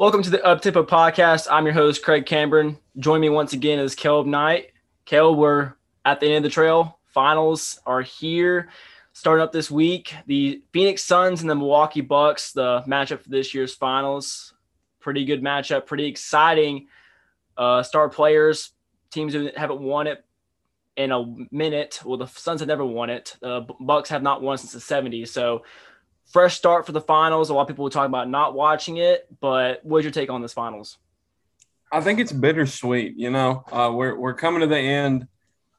Welcome to the Up Tempo podcast. I'm your host, Craig Cambron. Join me once again is Caleb Knight. Caleb, we're at the end of the trail. Finals are here. Starting up this week, the Phoenix Suns and the Milwaukee Bucks, the matchup for this year's finals. Pretty good matchup, pretty exciting. Uh, star players, teams who haven't won it in a minute. Well, the Suns have never won it. The Bucks have not won since the 70s. So fresh start for the finals. A lot of people were talking about not watching it, but what's your take on this finals? I think it's bittersweet. You know, uh, we're we're coming to the end,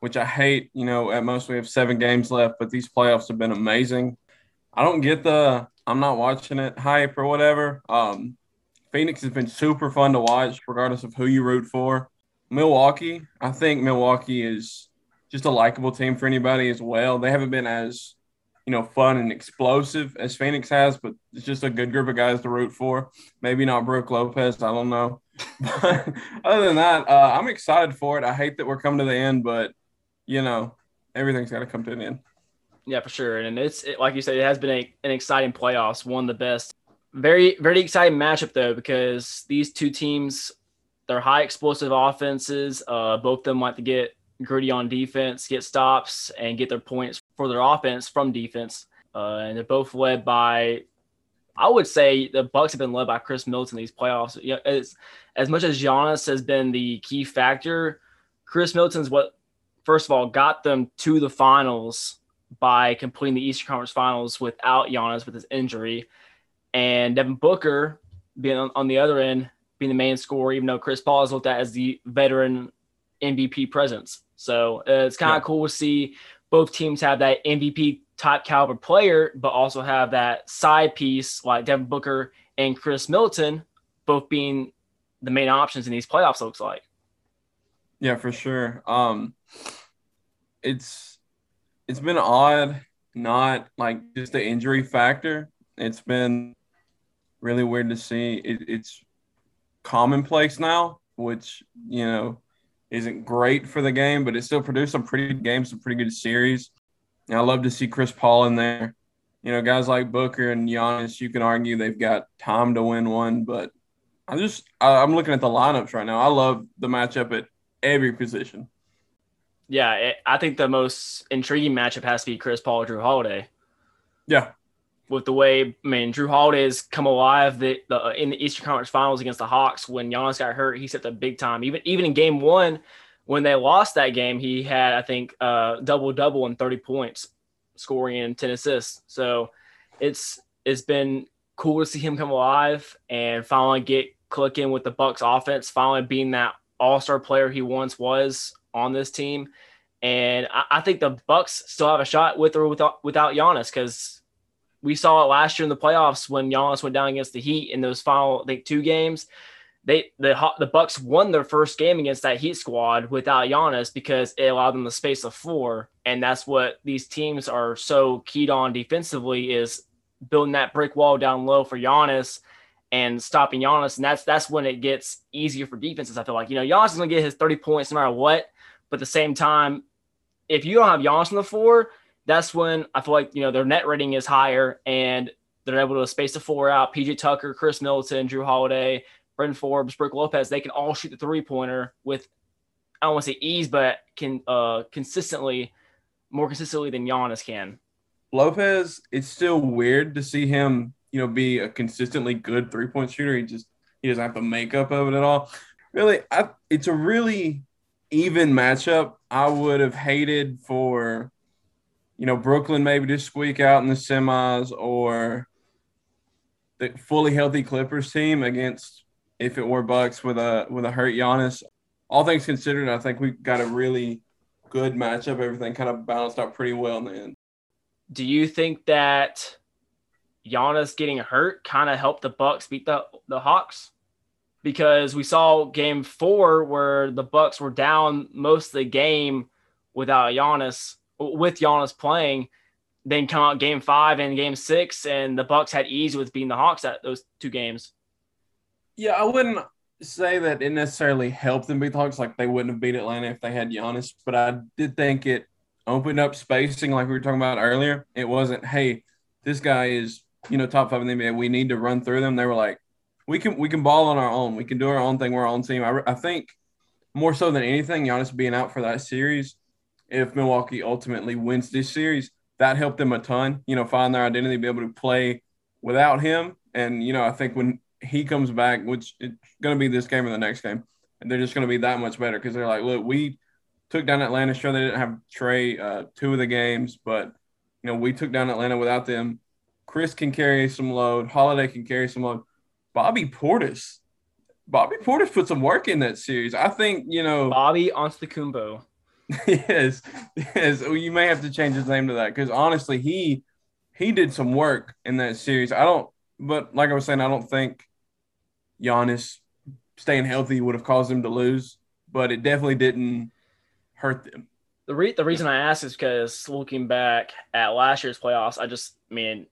which I hate. You know, at most we have seven games left, but these playoffs have been amazing. I don't get the I'm not watching it hype or whatever. Um, Phoenix has been super fun to watch, regardless of who you root for. Milwaukee, I think Milwaukee is just a likable team for anybody as well. They haven't been as you know, fun and explosive as Phoenix has, but it's just a good group of guys to root for. Maybe not Brook Lopez, I don't know. But other than that, uh, I'm excited for it. I hate that we're coming to the end, but you know, everything's got to come to an end. Yeah, for sure. And it's it, like you said, it has been a, an exciting playoffs, one of the best. Very, very exciting matchup though, because these two teams, they're high explosive offenses. Uh, both of them like to get gritty on defense, get stops, and get their points for their offense from defense. Uh, and they're both led by, I would say, the Bucks have been led by Khris Middleton these playoffs. You know, as, as much as Giannis has been the key factor, Khris Middleton's what, first of all, got them to the finals by completing the Eastern Conference Finals without Giannis with his injury, and Devin Booker being on, on the other end, being the main scorer, even though Chris Paul is looked at as the veteran MVP presence. So uh, it's kind of yeah. cool to see both teams have that MVP top caliber player, but also have that side piece like Devin Booker and Khris Middleton, both being the main options in these playoffs. Looks like. Yeah, for sure. Um, it's it's been odd, not like just the injury factor. It's been really weird to see. It, it's commonplace now, which you know isn't great for the game, but it still produced some pretty good games, some pretty good series. And I love to see Chris Paul in there. You know, guys like Booker and Giannis, you can argue they've got time to win one, but I just I'm looking at the lineups right now. I love the matchup at every position. Yeah, it, I think the most intriguing matchup has to be Chris Paul Jrue Holiday. Yeah, with the way I mean Jrue Holiday has come alive the, the, in the Eastern Conference Finals against the Hawks when Giannis got hurt. He set the big time. Even even in Game One, when they lost that game, he had I think uh, double double and thirty points, scoring and ten assists. So it's it's been cool to see him come alive and finally get clicking with the Bucks offense. Finally being that All Star player he once was on this team. And I, I think the Bucks still have a shot with or without without Giannis because we saw it last year in the playoffs when Giannis went down against the Heat in those final, I think, two games. They the the Bucks won their first game against that Heat squad without Giannis because it allowed them the space of floor, and that's what these teams are so keyed on defensively is building that brick wall down low for Giannis and stopping Giannis, and that's that's when it gets easier for defenses. I feel like you know Giannis is gonna get his thirty points no matter what, but at the same time, if you don't have Giannis on the floor, that's when I feel like you know their net rating is higher and they're able to space the four out. PJ Tucker, Khris Middleton, Jrue Holiday, Bryn Forbes, Brook Lopez, they can all shoot the three pointer with I don't want to say ease, but can uh consistently more consistently than Giannis can. Lopez, it's still weird to see him, you know, be a consistently good three point shooter. He just he doesn't have the makeup of it at all. Really, I, it's a really even matchup. I would have hated for you know, Brooklyn maybe to squeak out in the semis or the fully healthy Clippers team against if it were Bucks with a with a hurt Giannis. All things considered, I think we got a really good matchup. Everything kind of balanced out pretty well in the end. Do you think that Giannis getting hurt kind of helped the Bucks beat the the Hawks? Because we saw game four where the Bucks were down most of the game without Giannis with Giannis playing, then come out game five and game six, and the Bucks had ease with beating the Hawks at those two games. Yeah, I wouldn't say that it necessarily helped them beat the Hawks. Like they wouldn't have beat Atlanta if they had Giannis, but I did think it opened up spacing, like we were talking about earlier. It wasn't, hey, this guy is you know top five in the NBA. We need to run through them. They were like, we can we can ball on our own. We can do our own thing. We're our own team. I, I think more so than anything, Giannis being out for that series, if Milwaukee ultimately wins this series, that helped them a ton. You know, find their identity, be able to play without him. And you know, I think when he comes back, which it's going to be this game or the next game, they're just going to be that much better because they're like, look, we took down Atlanta. Sure, they didn't have Trae uh, two of the games, but you know, we took down Atlanta without them. Chris can carry some load. Holiday can carry some load. Bobby Portis. Bobby Portis put some work in that series. I think, you know. Bobby Antetokounmpo. yes. Yes. Well, you may have to change his name to that because honestly, he he did some work in that series. I don't, but like I was saying, I don't think Giannis staying healthy would have caused them to lose, but it definitely didn't hurt them. The, re- the reason I ask is because looking back at last year's playoffs, I just, I mean,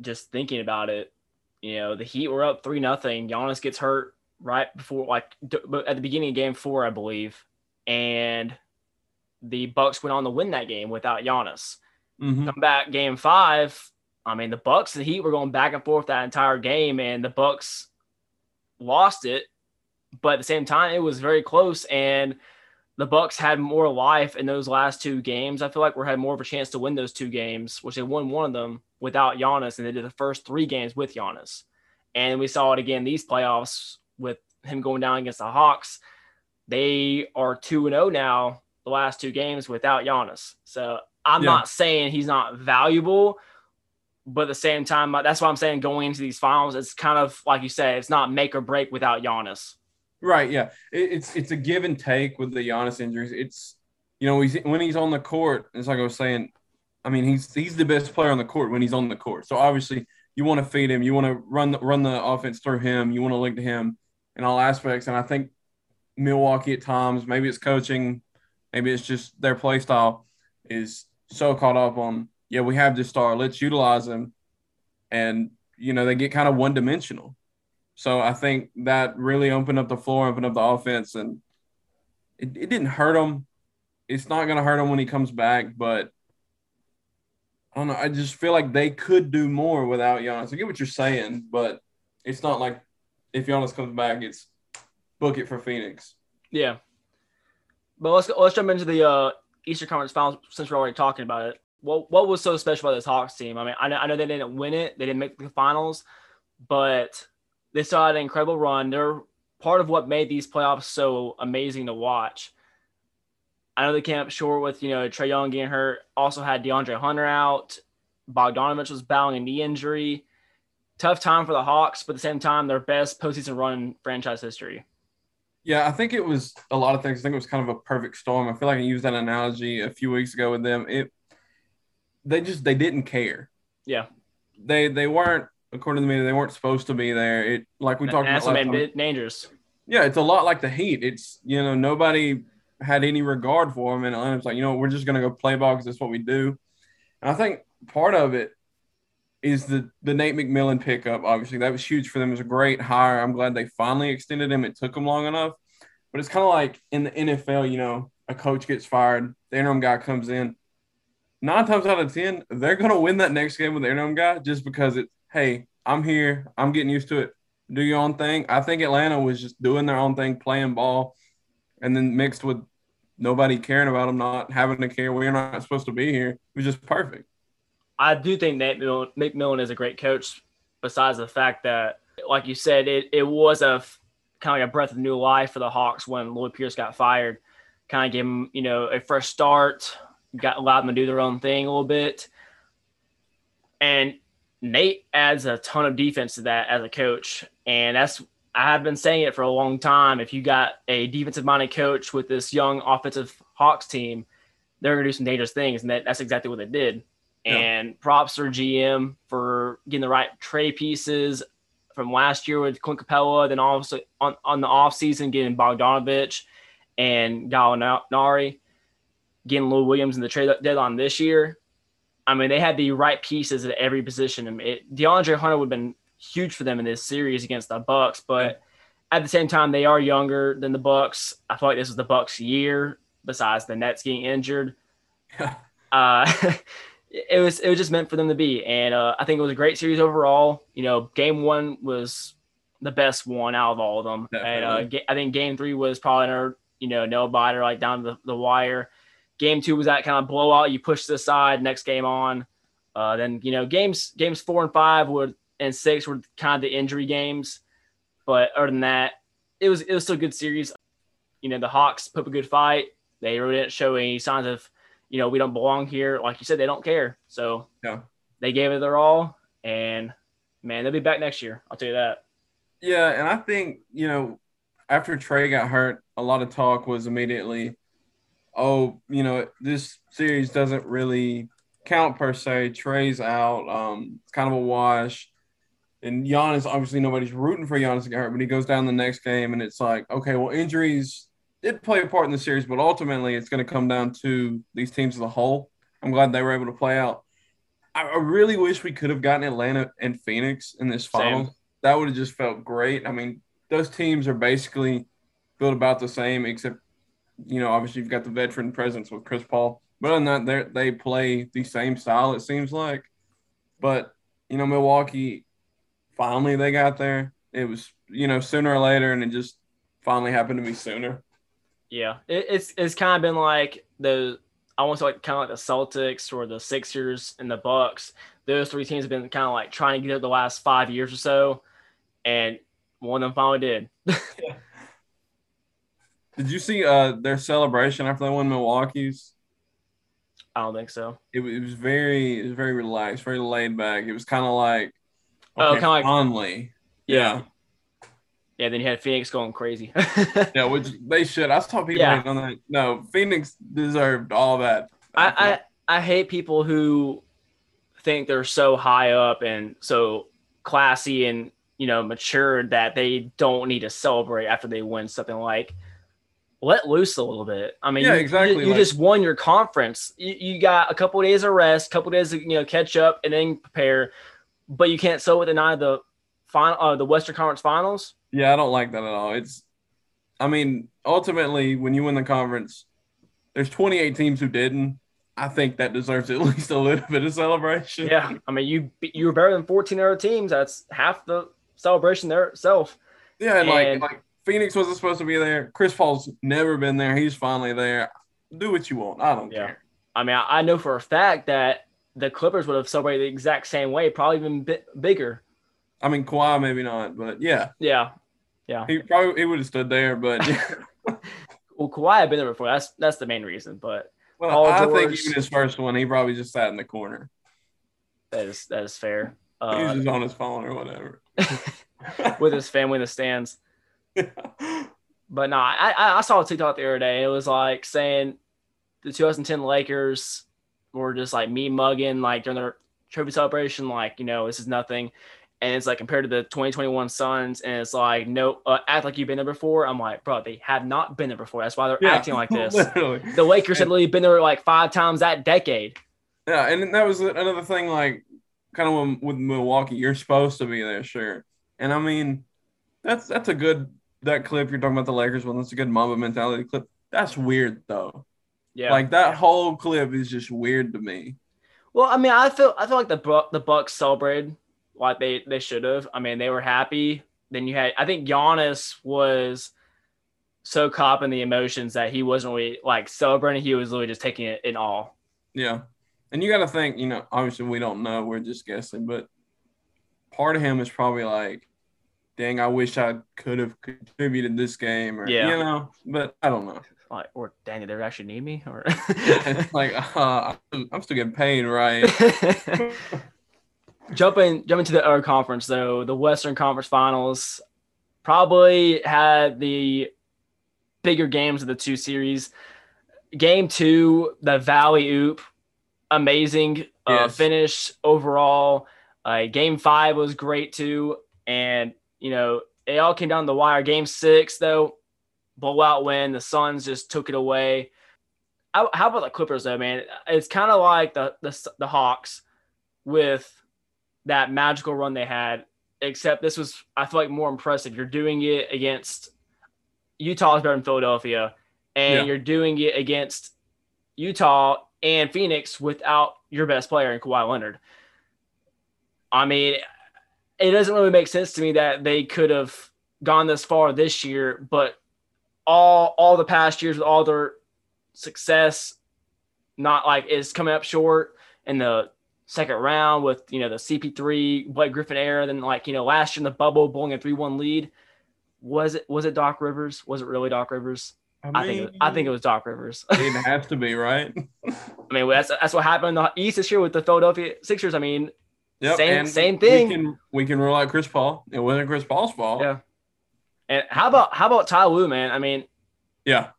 just thinking about it, you know, the Heat were up three nothing. Giannis gets hurt right before, like at the beginning of Game Four, I believe, and the Bucks went on to win that game without Giannis. Mm-hmm. Come back Game Five. I mean, the Bucks and the Heat were going back and forth that entire game, and the Bucks lost it. But at the same time, it was very close, and the Bucks had more life in those last two games. I feel like we had more of a chance to win those two games, which they won one of them without Giannis, and they did the first three games with Giannis. And we saw it again these playoffs with him going down against the Hawks. They are 2 0 now, the last two games without Giannis. So I'm yeah. not saying he's not valuable, but at the same time, that's why I'm saying going into these finals, it's kind of like you said, it's not make or break without Giannis. Right. Yeah. it's it's a give and take with the Giannis injuries. It's you know he's when he's on the court. It's like I was saying. I mean, he's he's the best player on the court when he's on the court. So obviously, you want to feed him, you want to run the, run the offense through him, you want to link to him in all aspects. And I think Milwaukee at times, maybe it's coaching, maybe it's just their play style, is so caught up on yeah we have this star, let's utilize him, and you know they get kind of one dimensional. So I think that really opened up the floor, opened up the offense, and it, it didn't hurt him. It's not going to hurt him when he comes back, but I don't know. I just feel like they could do more without Giannis. I get what you're saying, but it's not like if Giannis comes back, it's book it for Phoenix. Yeah. But let's let's jump into the uh, Eastern Conference Finals since we're already talking about it. What what was so special about this Hawks team? I mean, I know, I know they didn't win it, they didn't make the finals, but they saw an incredible run. They're part of what made these playoffs so amazing to watch. I know they came up short with, you know, Trae Young getting hurt. Also had DeAndre Hunter out. Bogdanovich was battling a knee injury. Tough time for the Hawks, but at the same time, their best postseason run in franchise history. Yeah, I think it was a lot of things. I think it was kind of a perfect storm. I feel like I used that analogy a few weeks ago with them. It they just they didn't care. Yeah. They they weren't according to me, they weren't supposed to be there. It like we talked about. That's dangerous. Yeah, it's a lot like the Heat. It's you know nobody had any regard for them, and Atlanta's like you know we're just gonna go play ball because that's what we do. And I think part of it is the the Nate McMillan pickup. Obviously, that was huge for them. It was a great hire. I'm glad they finally extended him. It took them long enough, but it's kind of like in the NFL. You know, a coach gets fired, the interim guy comes in. Nine times out of ten, they're gonna win that next game with the interim guy just because it's hey, I'm here. I'm getting used to it. Do your own thing. I think Atlanta was just doing their own thing, playing ball, and then mixed with nobody caring about them, not having to care. We're not supposed to be here. It was just perfect. I do think Nate McMillan is a great coach. Besides the fact that, like you said, it, it was a kind of like a breath of new life for the Hawks when Lloyd Pierce got fired. Kind of gave them, you know, a fresh start. Got allowed them to do their own thing a little bit. And Nate adds a ton of defense to that as a coach. And that's, I've been saying it for a long time. If you got a defensive minded coach with this young offensive Hawks team, they're going to do some dangerous things. And that, that's exactly what they did. Yeah. And props for GM for getting the right trade pieces from last year with Clint Capela, then also on, on the offseason getting Bogdanovich and Gallinari, getting Lou Williams in the trade deadline this year. I mean, they had the right pieces at every position. I mean, it, DeAndre Hunter would have been huge for them in this series against the Bucks, but at the same time, they are younger than the Bucks. I feel like this was the Bucks' year. Besides the Nets getting injured, uh, it was it was just meant for them to be, and uh, I think it was a great series overall. You know, Game One was the best one out of all of them. And uh, ga- I think game three was probably another, you know, no biter, like down the, the wire. Game two was that kind of blowout. You push to the side, next game on. Uh, then you know games games four and five were and six were kind of the injury games, but other than that, it was it was still a good series. You know the Hawks put up a good fight. They really didn't show any signs of, you know, we don't belong here. Like you said, they don't care. So Yeah. they gave it their all, and man, they'll be back next year. I'll tell you that. Yeah, and I think, you know, after Trae got hurt, a lot of talk was immediately, oh, you know, this series doesn't really count per se. Trae's out. Um, it's kind of a wash. And Giannis, obviously nobody's rooting for Giannis to get hurt, but he goes down the next game and it's like, okay, well, injuries did play a part in the series, but ultimately it's going to come down to these teams as a whole. I'm glad they were able to play out. I I really wish we could have gotten Atlanta and Phoenix in this final. Same. That would have just felt great. I mean, those teams are basically built about the same, except you know, obviously you've got the veteran presence with Chris Paul. But other than that, they they play the same style. It seems like. But you know, Milwaukee finally they got there. It was you know sooner or later, and it just finally happened to be sooner. Yeah, it, it's it's kind of been like the I want to like kind of like the Celtics or the Sixers and the Bucks. Those three teams have been kind of like trying to get it the last five years or so, and one of them finally did. Did you see uh their celebration after they won Milwaukee's? I don't think so. It, was- it was very it was very relaxed, very laid back. It was kind of like Oh, kinda like- Conley. Yeah. Yeah, then you had Phoenix going crazy. Yeah, which they should. I saw people Yeah. on that. No, Phoenix deserved all that. I, I I hate people who think they're so high up and so classy and you know matured that they don't need to celebrate after they win something like let loose a little bit. I mean, Yeah, you- exactly, You, you like- just won your conference. You, you got a couple of days of rest, couple of days to you know catch up and then prepare, but you can't celebrate the night of the final, uh, the Western Conference Finals. Yeah, I don't like that at all. It's, I mean, ultimately, when you win the conference, there's 28 teams who didn't. I think that deserves at least a little bit of celebration. Yeah, I mean, you you were better than 14 other teams. That's half the celebration there itself. Yeah, and like like Phoenix wasn't supposed to be there. Chris Paul's never been there. He's finally there. Do what you want. I don't Yeah. care. I mean, I, I know for a fact that the Clippers would have celebrated the exact same way, probably even bit bigger. I mean, Kawhi maybe not, but yeah, Yeah. He probably he would have stood there. But Well, Kawhi had been there before. That's that's the main reason. But well, Paul I think George- even his first one, he probably just sat in the corner. that is that is fair. he was Uh, just on his phone or whatever. with his family in the stands. But no, I, I I saw a TikTok the other day. It was like saying the 2010 Lakers were just like me mugging like during their trophy celebration, like you know this is nothing. And it's like compared to the 2021 Suns, and it's like no, uh, act like you've been there before. I'm like, bro, they have not been there before. That's why they're Yeah, acting like this. Literally. The Lakers had literally been there like five times that decade. Yeah, and that was another thing. Like, kind of with, with Milwaukee, you're supposed to be there, sure. And I mean, that's that's a good that clip you're talking about the Lakers one. That's a good Mamba mentality clip. That's weird though. Yeah. Like that whole clip is just weird to me. Well, I mean, I feel I feel like the the Bucks celebrated like they they should have. I mean, they were happy. Then you had I think Giannis was so caught in the emotions that he wasn't really like celebrating. He was literally just taking it in all. Yeah, and you got to think. You know, obviously we don't know. We're just guessing, but part of him is probably like, "Dang, I wish I could have contributed this game," or Yeah. you know. But I don't know. Like, or dang, did they actually need me? Or like uh, I'm still getting paid, right? jumping jumping to the other conference though, the Western Conference Finals probably had the bigger games of the two series. Game two, the Valley Oop, amazing uh, finish overall. Uh, game five was great too, and you know it all came down to the wire. Game six though, blowout win. The Suns just took it away. How, how about the Clippers though, man? It's kind of like the, the the Hawks with that magical run they had, except this was I feel like more impressive. You're doing it against Utah is better than Philadelphia, and Yeah. you're doing it against Utah and Phoenix without your best player in Kawhi Leonard. I mean, it doesn't really make sense to me that they could have gone this far this year, but all all the past years with all their success, not like is coming up short and the second round with you know the CP3 Blake Griffin era. Then like you know last year in the bubble, blowing a three one lead. Was it was it Doc Rivers? Was it really Doc Rivers? I, mean, I think it, I think it was Doc Rivers. it has to be right. I mean that's that's what happened in the East this year with the Philadelphia Sixers. I mean, yep, same same thing. We can we can rule out Chris Paul. It wasn't Chris Paul's fault. Yeah. And how about how about Ty Lue, man? I mean, yeah.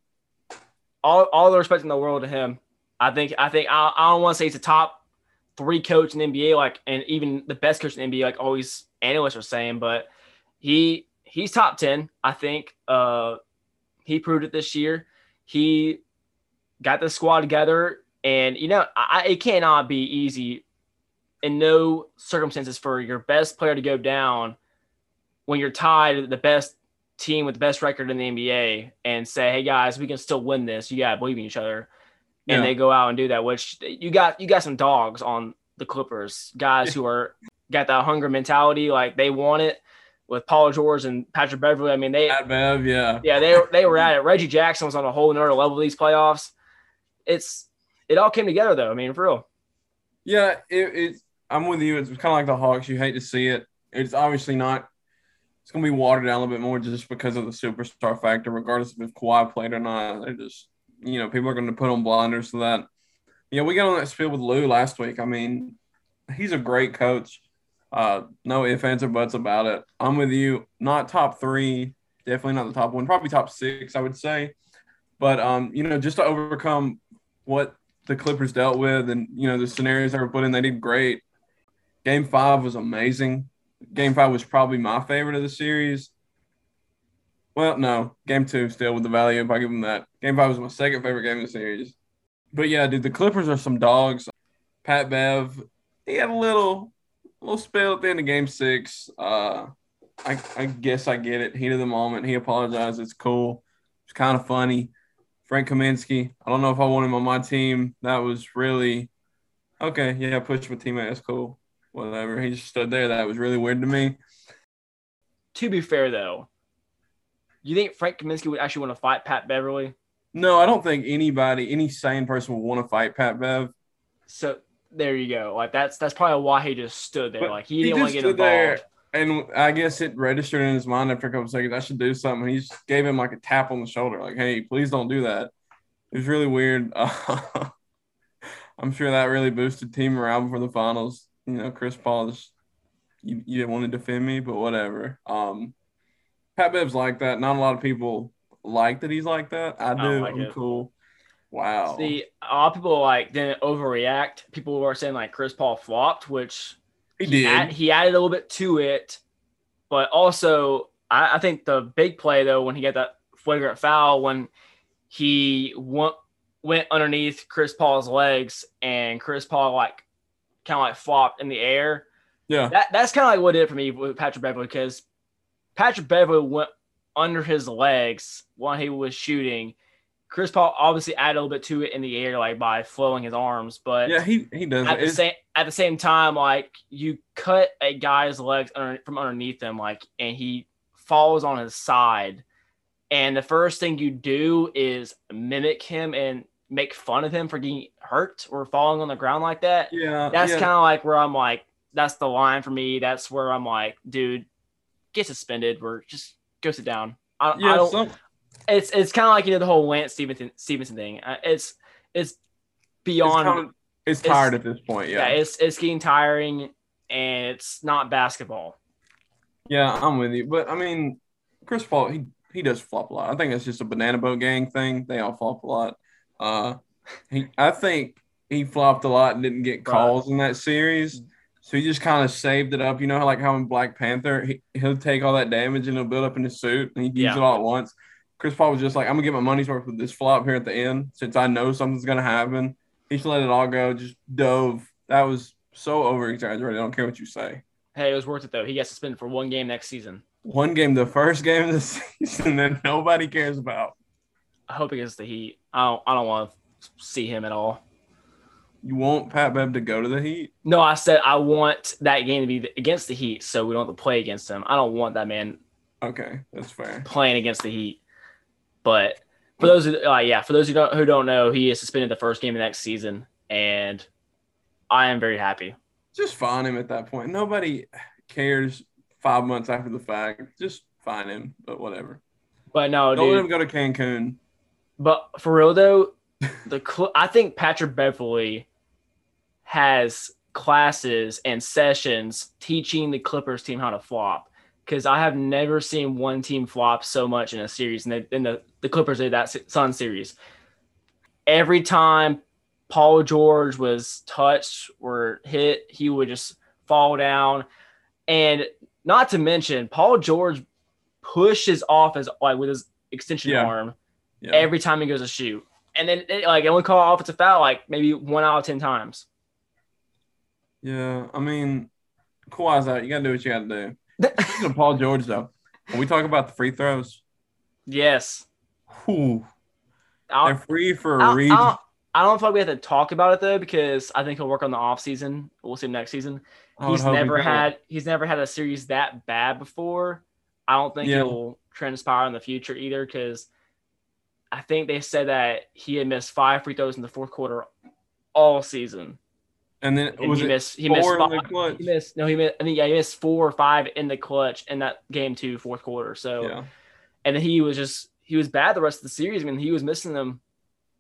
All all the respect in the world to him. I think I think I, I don't want to say he's the top three coach in the NBA, like and even the best coach in the NBA, like always analysts are saying, but he he's top ten. I think uh, he proved it this year. He got the squad together, and you know I, it cannot be easy in no circumstances for your best player to go down when you're tied the best team with the best record in the NBA and say, "Hey guys, we can still win this. You gotta believe in each other." And yeah. they go out and do that, which you got you got some dogs on the Clippers, guys who are got that hunger mentality, like they want it with Paul George and Patrick Beverley, I mean, they Bev, yeah, yeah, they they were at it. Reggie Jackson was on a whole another level these playoffs. It's it all came together though. I mean, for real. Yeah, it, it I'm with you. It's kind of like the Hawks. You hate to see it. It's obviously not it's gonna be watered down a little bit more just because of the superstar factor, regardless of if Kawhi played or not. They're just you know, people are gonna put on blinders to that. Yeah, we got on that spiel with Lue last week. I mean, he's a great coach. Uh, no ifs, ands, or buts about it. I'm with you. Not top three, definitely not the top one, probably top six, I would say. But um, you know, just to overcome what the Clippers dealt with and you know the scenarios they were put in, they did great. Game five was amazing. Game five was probably my favorite of the series. Well, no, game two still with the value if I give them that. Game five was my second favorite game in the series. But yeah, dude, the Clippers are some dogs. Pat Bev, he had a little little spell at the end of game six. Uh I, I guess I get it. Heat of the moment. He apologized. It's cool. It's kind of funny. Frank Kaminsky. I don't know if I want him on my team. That was really okay. Yeah, push my teammate. That's cool whatever. He just stood there. That was really weird to me. To be fair, though, you think Frank Kaminsky would actually want to fight Pat Beverley? No, I don't think anybody, any sane person, would want to fight Pat Bev. So there you go. Like that's that's probably why he just stood there. But like he didn't want to get involved. There, and I guess it registered in his mind after a couple seconds. I should do something. He just gave him like a tap on the shoulder, like, "Hey, please don't do that." It was really weird. Uh, I'm sure that really boosted team morale before the finals you know, Chris Paul just you, you didn't want to defend me, but whatever. Um, Pat Bev's like that. Not a lot of people like that he's like that. I do. I like I'm it. cool. Wow. See, a lot of people like didn't overreact. People were saying like Chris Paul flopped, which he, he did. Add, he added a little bit to it, but also I, I think the big play though when he got that flagrant foul when he went went underneath Chris Paul's legs and Chris Paul like kind of like flopped in the air. Yeah. That that's kind of like what it did for me with Patrick Beverley because Patrick Beverley went under his legs while he was shooting. Chris Paul obviously added a little bit to it in the air, like by flowing his arms. But yeah, he he does. At the same at the same time, like you cut a guy's legs under, from underneath him, like, and he falls on his side, and the first thing you do is mimic him and make fun of him for getting hurt or falling on the ground like that. Yeah. That's yeah. kind of like where I'm like, that's the line for me. That's where I'm like, dude, get suspended or just go sit down. I, yeah, I don't. Some... It's it's kind of like you know the whole Lance Stevenson Stephenson thing. Uh, it's it's beyond. It's, kind of, it's tired it's, at this point. Yeah. Yeah. It's it's getting tiring, and it's not basketball. Yeah, I'm with you, but I mean, Chris Paul he he does flop a lot. I think it's just a banana boat gang thing. They all flop a lot. Uh, he, I think he flopped a lot and didn't get calls right. in that series. So he just kind of saved it up. You know, like how in Black Panther, he, he'll take all that damage and he'll build up in his suit and use yeah. it all at once. Chris Paul was just like, I'm gonna get my money's worth with this flop here at the end since I know something's gonna happen. He just let it all go, just dove. That was so over exaggerated. I don't care what you say. Hey, it was worth it though. He gets to suspended for one game next season. One game, the first game of the season that nobody cares about. I hope against the Heat. I don't. I don't want to see him at all. You want Pat Bev to go to the Heat? No, I said I want that game to be against the Heat, so we don't have to play against them. I don't want that man Okay, that's fair. playing against the Heat. But for those who, uh, yeah, for those who don't who don't know, he is suspended the first game of next season, and I am very happy. Just fine him at that point. Nobody cares five months after the fact. Just fine him, but whatever. But no, Don't let him go to Cancun. But for real though, the Cl- I think Patrick Beverley has classes and sessions teaching the Clippers team how to flop. Because I have never seen one team flop so much in a series, and the, in the the Clippers did that Sun series. Every time Paul George was touched or hit, he would just fall down, and not to mention Paul George pushes off his like with his extension Yeah. arm Yeah. every time he goes to shoot. And then it, like only call offensive foul like maybe one out of ten times. Yeah. I mean, Kawhi's out. You gotta do what you gotta do. Speaking of Paul George, though, when we talk about the free throws, yes. whew, I they're free for I, a don't, reason. I, don't, I don't feel like we have to talk about it though because I think he'll work on the off season. We'll see him next season. He's hope he never had he's never had a series that bad before. I don't think Yeah. it will transpire in the future either because I think they said that he had missed five free throws in the fourth quarter all season. And then And he missed he missed four five. He missed no, he missed. I think yeah, he missed four or five in the clutch in that game too, fourth quarter. So Yeah. and then he was just he was bad the rest of the series. I mean, he was missing them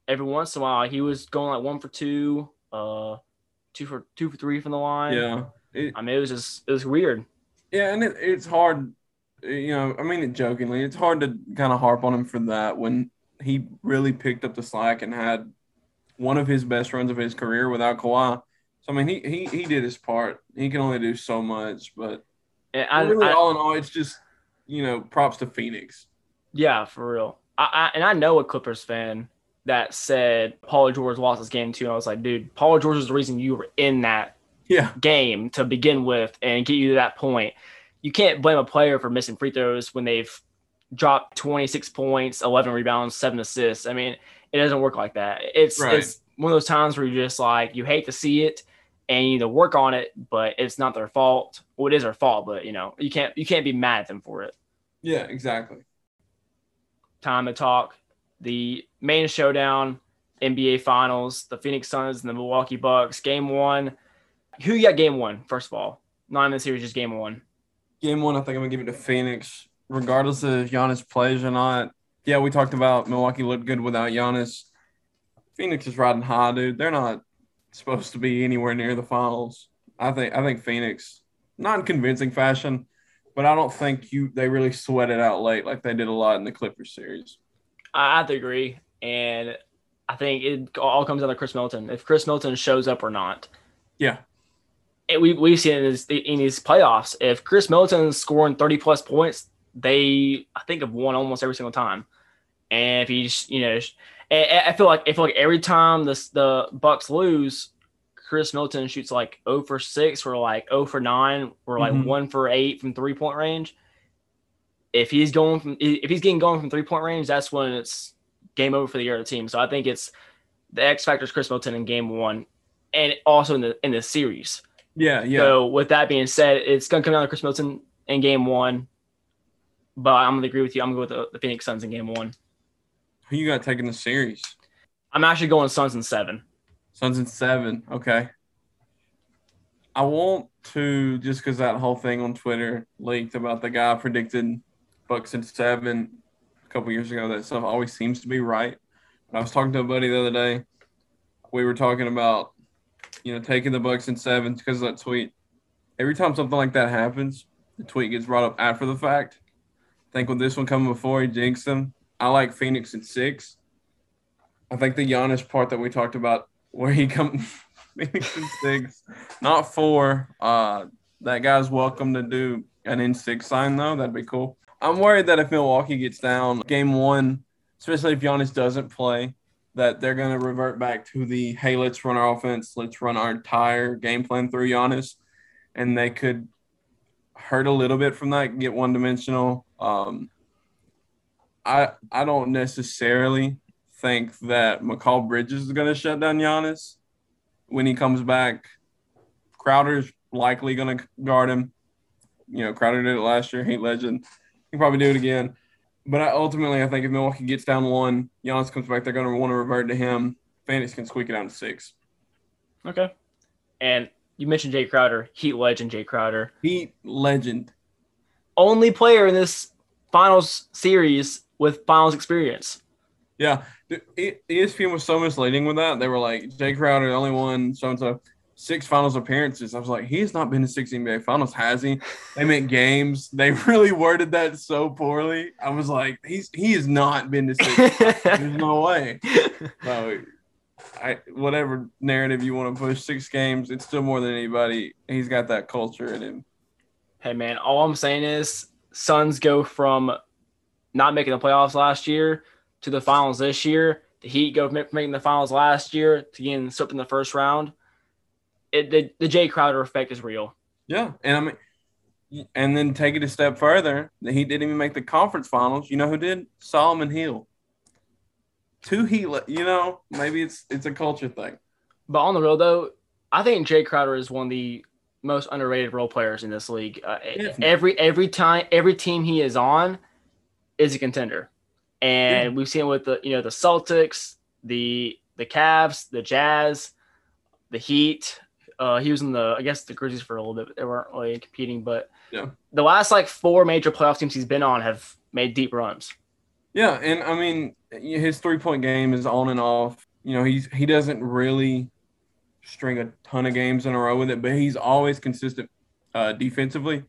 every once in a while. He was going like one for two, uh, two for two for three from the line. Yeah. It, I mean, it was just it was weird. yeah, and it, it's hard, you know, I mean it jokingly, it's hard to kind of harp on him for that when he really picked up the slack and had one of his best runs of his career without Kawhi. So I mean he he, he did his part. He can only do so much, but I, really I- all in all, it's just you know, props to Phoenix. yeah, for real. I, I and I know a Clippers fan that said Paul George lost his game too. And I was like, dude, Paul George is the reason you were in that Yeah. game to begin with and get you to that point. You can't blame a player for missing free throws when they've dropped 26 points, 11 rebounds, seven assists. I mean, it doesn't work like that. It's Right. it's one of those times where you're just like you hate to see it and you need to work on it, but it's not their fault. Well, it is their fault, but you know you can't you can't be mad at them for it. Yeah, exactly. Time to talk. The main showdown, NBA Finals, the Phoenix Suns and the Milwaukee Bucks. Game one. Who you got? Game one first of all. Not in the series, just game one. Game one, I think I'm gonna give it to Phoenix, regardless of if Giannis plays or not. Yeah, we talked about Milwaukee looked good without Giannis. Phoenix is riding high, dude. They're not supposed to be anywhere near the finals. I think I think Phoenix, not in convincing fashion, but I don't think you they really sweat it out late like they did a lot in the Clippers series. I have to agree, and I think it all comes down to Chris Milton. If Chris Milton shows up or not, Yeah. and we we've seen in these, in these playoffs, if Chris Milton's scoring thirty plus points, they I think have won almost every single time. And if he's you know, I feel like I feel like every time the the Bucks lose, Chris Milton shoots like 0 for six or like 0 for nine or like Mhm. one for eight from three point range. If he's going from if he's getting going from three point range, that's when it's game over for the other team. So I think it's the X factor is Chris Milton in game one, and also in the in the series. Yeah, yeah. So with that being said, it's gonna come down to Chris Milton in game one. But I'm gonna agree with you. I'm gonna go with the, the Phoenix Suns in game one. Who you got taking the series? I'm actually going Suns and seven. Suns and seven. Okay. I want to just because that whole thing on Twitter leaked about the guy predicted Bucks and seven a couple years ago. That stuff always seems to be right. But I was talking to a buddy the other day. We were talking about, you know, taking the Bucks and seven because of that tweet. Every time something like that happens, the tweet gets brought up after the fact. I think with this one coming before, he jinxed them. I like Phoenix in six. I think the Giannis part that we talked about, where he comes Phoenix in six, not four. Uh, that guy's welcome to do an in six sign though. That'd be cool. I'm worried that if Milwaukee gets down game one, especially if Giannis doesn't play, that they're going to revert back to the hey, let's run our offense, let's run our entire game plan through Giannis, and they could hurt a little bit from that, get one dimensional. Um, I I don't necessarily think that Mikal Bridges is going to shut down Giannis when he comes back. Crowder's likely going to guard him. You know, Crowder did it last year. Heat legend. He probably do it again. But I, ultimately, I think if Milwaukee gets down one, Giannis comes back, they're going to want to revert to him. Phoenix can squeak it down to six. Okay. And you mentioned Jae Crowder, Heat legend Jae Crowder. Heat legend. Only player in this finals series with finals experience. Yeah. ESPN was so misleading with that. They were like, Jae Crowder, the only one, so and so six finals appearances. I was like, he's not been to six NBA finals, has he? They meant games. They really worded that so poorly. I was like, he's he has not been to six. There's no way. So I whatever narrative you want to push, six games, it's still more than anybody. He's got that culture in him. Hey man, all I'm saying is Suns go from not making the playoffs last year to the finals this year. The Heat go from making the finals last year to getting swept in the first round it, the, the Jae Crowder effect is real. Yeah. And I mean, and then take it a step further. He didn't even make the conference finals. You know who did? Solomon Hill. Two Heat, you know, maybe it's it's a culture thing. But on the real though, I think Jae Crowder is one of the most underrated role players in this league. Uh, every every time every team he is on is a contender, and yeah. we've seen with the you know the Celtics, the the Cavs, the Jazz, the Heat. Uh, he was in the, I guess, the Grizzlies for a little bit. They weren't really competing, but yeah, the last like four major playoff teams he's been on have made deep runs. Yeah, and I mean, his three point game is on and off. You know, he's he doesn't really string a ton of games in a row with it, but he's always consistent uh, defensively,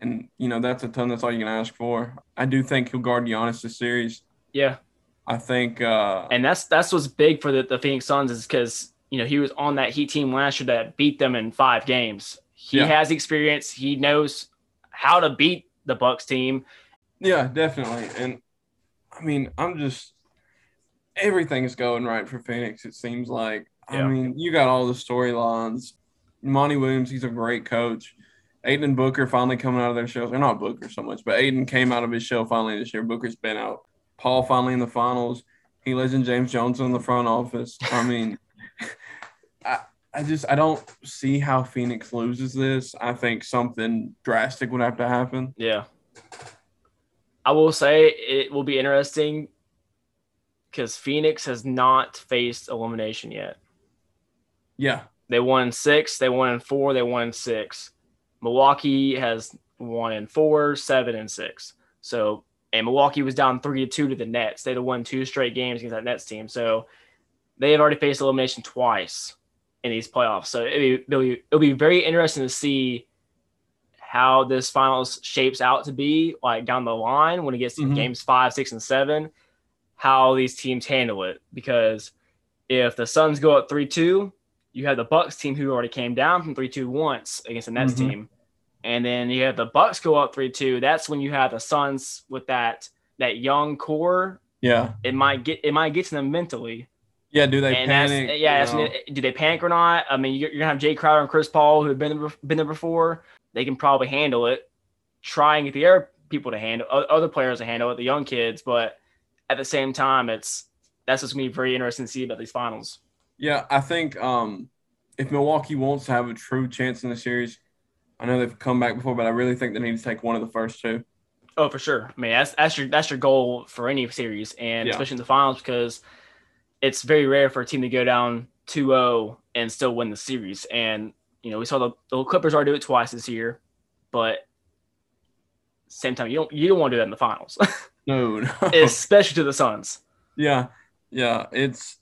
and you know that's a ton. That's all you can ask for. I do think he'll guard Giannis this series. Yeah, I think, uh, and that's that's what's big for the, the Phoenix Suns is because you know, he was on that Heat team last year that beat them in five games. He yeah. has experience. He knows how to beat the Bucks team. Yeah, definitely. And I mean, I'm just everything is going right for Phoenix. It seems like. Yeah. I mean, you got all the storylines. Monty Williams, he's a great coach. And Booker finally coming out of their shells. They're not Booker so much, but Ayton came out of his shell finally this year. Booker's been out. Paul finally in the finals. He lives in James Jones in the front office. I mean, I, I just I don't see how Phoenix loses this. I think something drastic would have to happen. Yeah. I will say it will be interesting because Phoenix has not faced elimination yet. Yeah. They won six, they won four, they won six. Milwaukee has won in four, seven, and six. So and Milwaukee was down three to two to the Nets. They'd have won two straight games against that Nets team. So they have already faced elimination twice in these playoffs. So it'll be, it'll be very interesting to see how this finals shapes out to be like down the line when it gets to mm-hmm. games five, six, and seven, how these teams handle it. Because if the Suns go up three two, you have the Bucks team who already came down from three two once against the Nets mm-hmm. team, and then you have the Bucks go up three two. That's when you have the Suns with that that young core. Yeah, it might get it might get to them mentally yeah, do they and panic? yeah, do they panic or not? I mean, you're, you're, gonna have Jae Crowder and Chris Paul who have been there, been there before. They can probably handle it. Try and get the other people to handle other players to handle it, the young kids. But at the same time, it's that's what's gonna be very interesting to see about these finals. Yeah, I think um, if Milwaukee wants to have a true chance in the series, I know they've come back before, but I really think they need to take one of the first two. Oh, for sure. I mean, that's that's your that's your goal for any series, and yeah. especially in the finals because it's very rare for a team to go down 2-0 and still win the series. And you know, we saw the, the Clippers already do it twice this year, but same time, you don't you don't want to do that in the finals. no, no. especially to the Suns. Yeah, yeah. It's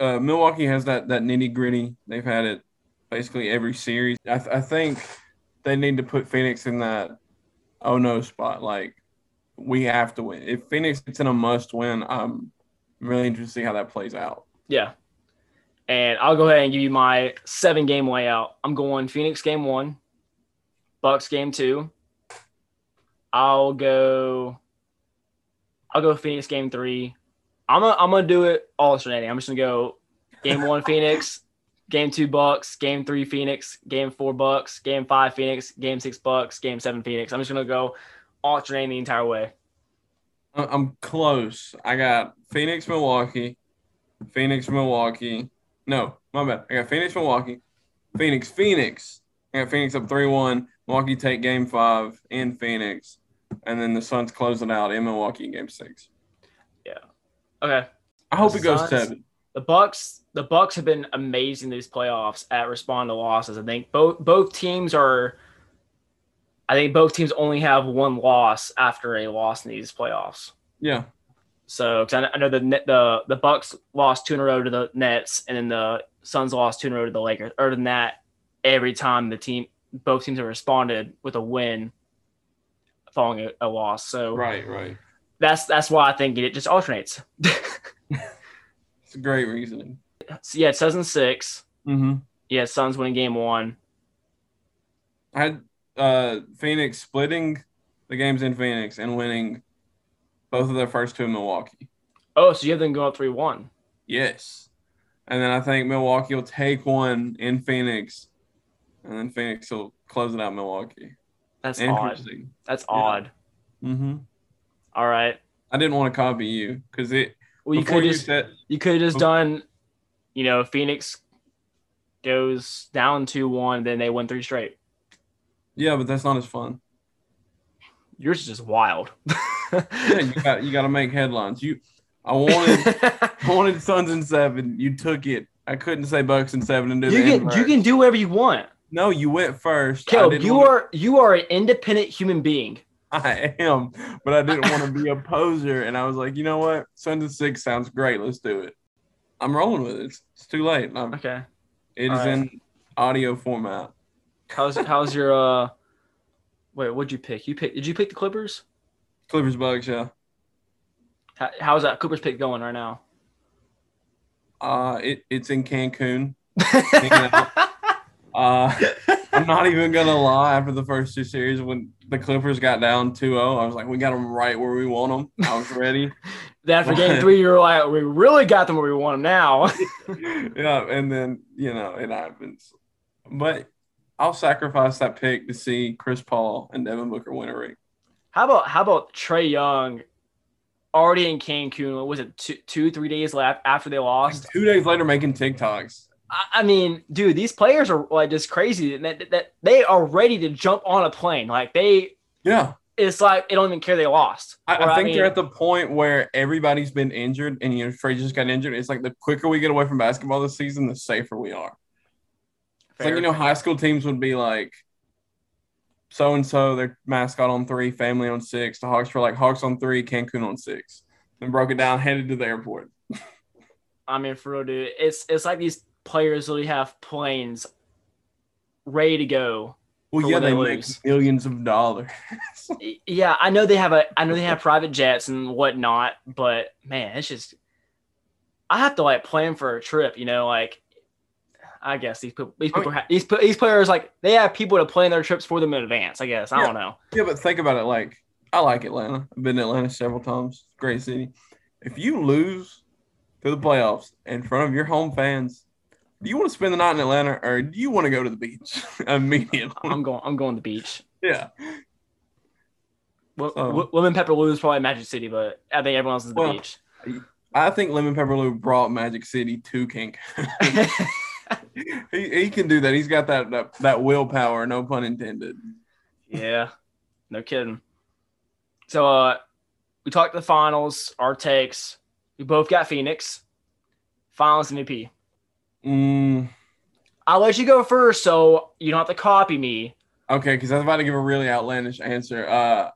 uh, Milwaukee has that that nitty gritty. They've had it basically every series. I, th- I think they need to put Phoenix in that oh no spot. Like we have to win. If Phoenix gets in a must win, I'm really interested to see how that plays out. Yeah. And I'll go ahead and give you my seven game layout. I'm going Phoenix game one, Bucks game two. I'll go I'll go Phoenix game three. I'm gonna I'm gonna do it alternating. I'm just gonna go game one Phoenix, game two Bucks, game three Phoenix, game four Bucks, game five Phoenix, game six Bucks, game seven Phoenix. I'm just gonna go alternating the entire way. I'm close. I got Phoenix, Milwaukee, Phoenix, Milwaukee, No, my bad. I got Phoenix, Milwaukee, Phoenix, Phoenix. I got Phoenix up three one. Milwaukee take game five in Phoenix, and then the Suns close it out in Milwaukee game six. Okay. I hope it goes seven. The Bucks, the Bucks have been amazing these playoffs at respond to losses. I think both both teams are. I think both teams only have one loss after a loss in these playoffs. Yeah, So, 'cause I I know the the the Bucks lost two in a row to the Nets, and then the Suns lost two in a row to the Lakers. Other than that, every time the team, both teams have responded with a win following a, a loss. So right, right. That's that's why I think it just alternates. It's a great reasoning. so yeah, it says in six. Mm-hmm. Yeah, Suns winning game one. I had uh, Phoenix splitting the games in Phoenix and winning both of their first two in Milwaukee. Oh, so you have them going up three one. Yes. And then I think Milwaukee will take one in Phoenix, and then Phoenix will close it out in Milwaukee. That's odd. Interesting. That's Yeah. odd. Mm-hmm. All right. I didn't want to copy you because it Well, you could just said you could have just oh. done, you know, Phoenix goes down two one, then they win three straight. yeah, but that's not as fun. Yours is just wild. Yeah, you got you got to make headlines. You, I wanted I wanted Suns and seven. You took it. I couldn't say Bucks and seven and do you can you can do whatever you want. No, you went first. Caleb, you wanna- are you are an independent human being. I am, but I didn't want to be a poser, and I was like, you know what, Suns and six sounds great. Let's do it. I'm rolling with it. It's, it's too late. I'm, Okay. it is right. in audio format. How's how's your uh wait, what'd you pick? You pick did you pick the Clippers? Clippers Bucks, yeah. How, how's that Clippers pick going right now? Uh, it, it's in Cancun. Uh, I'm not even gonna lie. After the first two series, when the Clippers got down 2-0, I was like, we got them right where we want them. I was ready. then after game three, you're like, we really got them where we want them now. yeah, and then you know it happens. But I'll sacrifice that pick to see Chris Paul and Devin Booker win a ring. How about how about Trae Young already in Cancun? What was it two, two three days left after they lost? Two days later, making TikToks. I, I mean, dude, these players are like just crazy. That, that they are ready to jump on a plane. Like they, Yeah, it's like they don't even care they lost. I, I think mean, they're at the point where everybody's been injured, and you know Trae just got injured. It's like the quicker we get away from basketball this season, the safer we are. It's like you know, high school teams would be like, so and so, their mascot on three, family on six. The Hawks were like Hawks on three, Cancun on six. Then broke it down, headed to the airport. I mean, for real, dude, it's it's like these players literally have planes ready to go. Well, yeah, they they make lose. millions of dollars. Yeah, I know they have a, I know they have private jets and whatnot, but man, it's just, I have to like plan for a trip. You know, like, I guess these oh, people, these I people, ha- these these players like they have people to plan their trips for them in advance. I guess I Yeah. don't know. yeah, but think about it. Like, I like Atlanta. I've been to Atlanta several times. Great city. If you lose to the playoffs in front of your home fans, do you want to spend the night in Atlanta or do you want to go to the beach immediately? I'm going, I'm going to the beach. yeah. Well, Oh. Lemon Pepper Lou is probably Magic City, but I think everyone else is the Well, beach. I think Lemon Pepper Lou brought Magic City to Kink. he, he can do that. He's got that, that that willpower, no pun intended. Yeah, no kidding. So, uh, we talked the finals, our takes. We both got Phoenix. Finals MVP. Mm, I'll let you go first, so you don't have to copy me. okay, because I was about to give a really outlandish answer. Uh,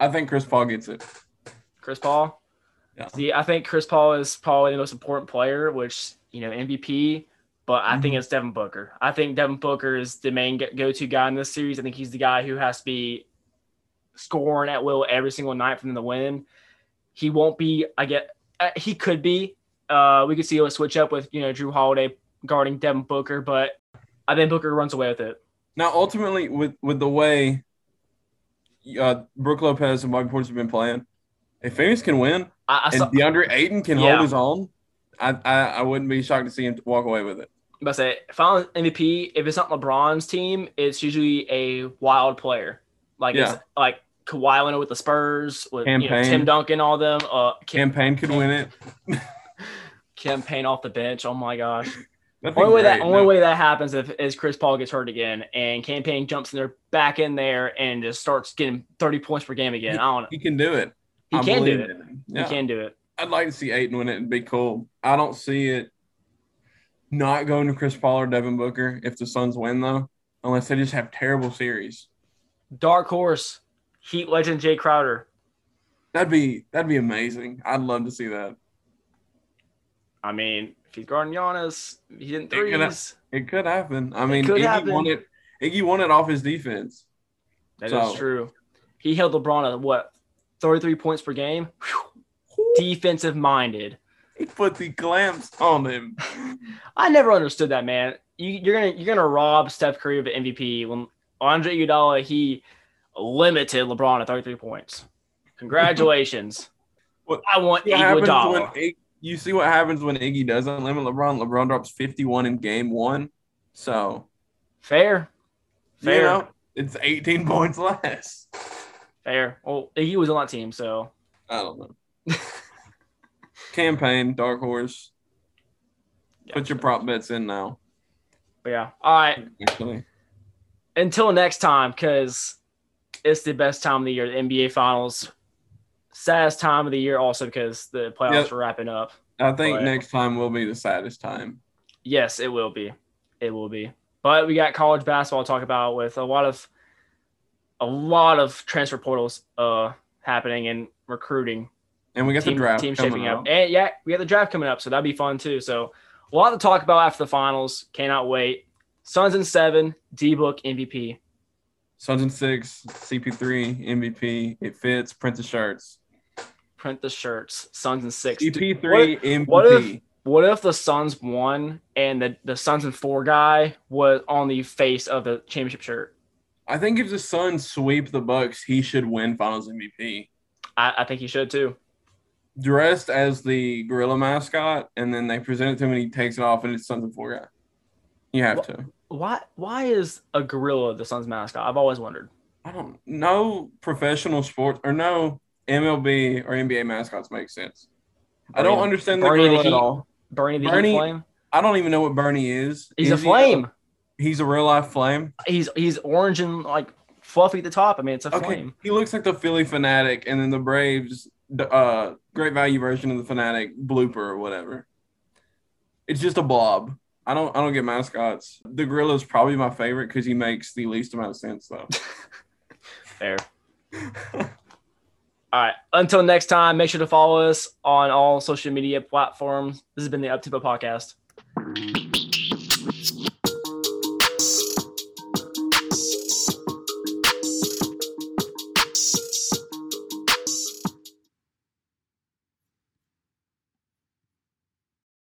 I think Chris Paul gets it. Chris Paul. Yeah. See, I think Chris Paul is probably the most important player, which you know MVP. But I think Mhm. it's Devin Booker. I think Devin Booker is the main go to guy in this series. I think he's the guy who has to be scoring at will every single night for them to win. He won't be. I get. Uh, he could be. Uh, we could see a switch up with you know Jrue Holiday guarding Devin Booker, but I think Booker runs away with it. Now, ultimately, with with the way uh, Brook Lopez and Bobby Portis have been playing, if Phoenix can win I, I and saw, DeAndre Ayton can Yeah. hold his own, I, I I wouldn't be shocked to see him walk away with it. But say final MVP, if it's not LeBron's team, it's usually a wild player. Like Yeah. it's like Kawhi Leonard with the Spurs, with you know, Tim Duncan, all them. Uh, Cam- Campaign could win it. Cam Payne off the bench. Oh my gosh. Only way that only No, way that happens if is Chris Paul gets hurt again and Cam Payne jumps in there back in there and just starts getting 30 points per game again. I don't know. He can do it. He I can do it. him. He can do it. I'd like to see Ayton win it and be cool. I don't see it not going to Chris Paul or Devin Booker if the Suns win though, unless they just have terrible series. Dark horse, Heat legend Jae Crowder. That'd be that'd be amazing. I'd love to see that. I mean, if he's guarding Giannis, he's in It could ha- It could happen. I mean, Iggy happen. won it. Iggy won it off his defense. That is So- true. He held LeBron at what 33 points per game. Whew. Defensive minded. He put the clamps on him. I never understood that, man. You, you're gonna you're gonna rob Steph Curry of the MVP when Andre Iguodala he limited LeBron at 33 points. Congratulations. What- I want What happens when you see what happens when Iggy doesn't limit LeBron? LeBron drops 51 in game one. So, Fair, you fair, know, it's 18 points less. fair. Well, Iggy was on that team, so I don't know. Cam Payne, Dark Horse. yeah. Put your prop bets in now. But yeah. All right. Actually, Until next time, because it's the best time of the year, the NBA Finals. Saddest time of the year, also because the playoffs Yep. are wrapping up. I think But- next time will be the saddest time. Yes, it will be. It will be. But we got college basketball to talk about with a lot of a lot of transfer portals uh happening and recruiting. And we got the Team, draft team coming shaping up. up. And yeah, we got the draft coming up, so that'd be fun too. So a lot to talk about after the finals. Cannot wait. Suns in seven, D book MVP. Suns and six, CP3, MVP. It fits. Print the shirts. Print the shirts. Suns and six. Dude, CP3, MVP. what if- What if the Suns won and the, the Suns and four guy was on the face of the championship shirt? I think if the Suns sweep the Bucks, he should win Finals MVP. I, I think he should too. Dressed as the gorilla mascot, and then they present it to him, and he takes it off, and it's Suns and four guy. You have to. Why why is a gorilla the Suns mascot? I've always wondered. I don't. No professional sports or no MLB or NBA mascots make sense. I don't understand the Bernie the gorilla at all. Bernie the Bernie- Flame. I don't even know what Bernie is. He's a he flame. he's a real life flame. He's he's orange and like fluffy at the top. I mean, it's a Okay, flame. he looks like the Phillie Phanatic, and then the Braves, the, uh, great value version of the fanatic blooper or whatever. It's just a blob. I don't. I don't get mascots. The gorilla is probably my favorite because he makes the least amount of sense, though. Fair. All right. Until next time, make sure to follow us on all social media platforms. This has been the Up Tempo Podcast.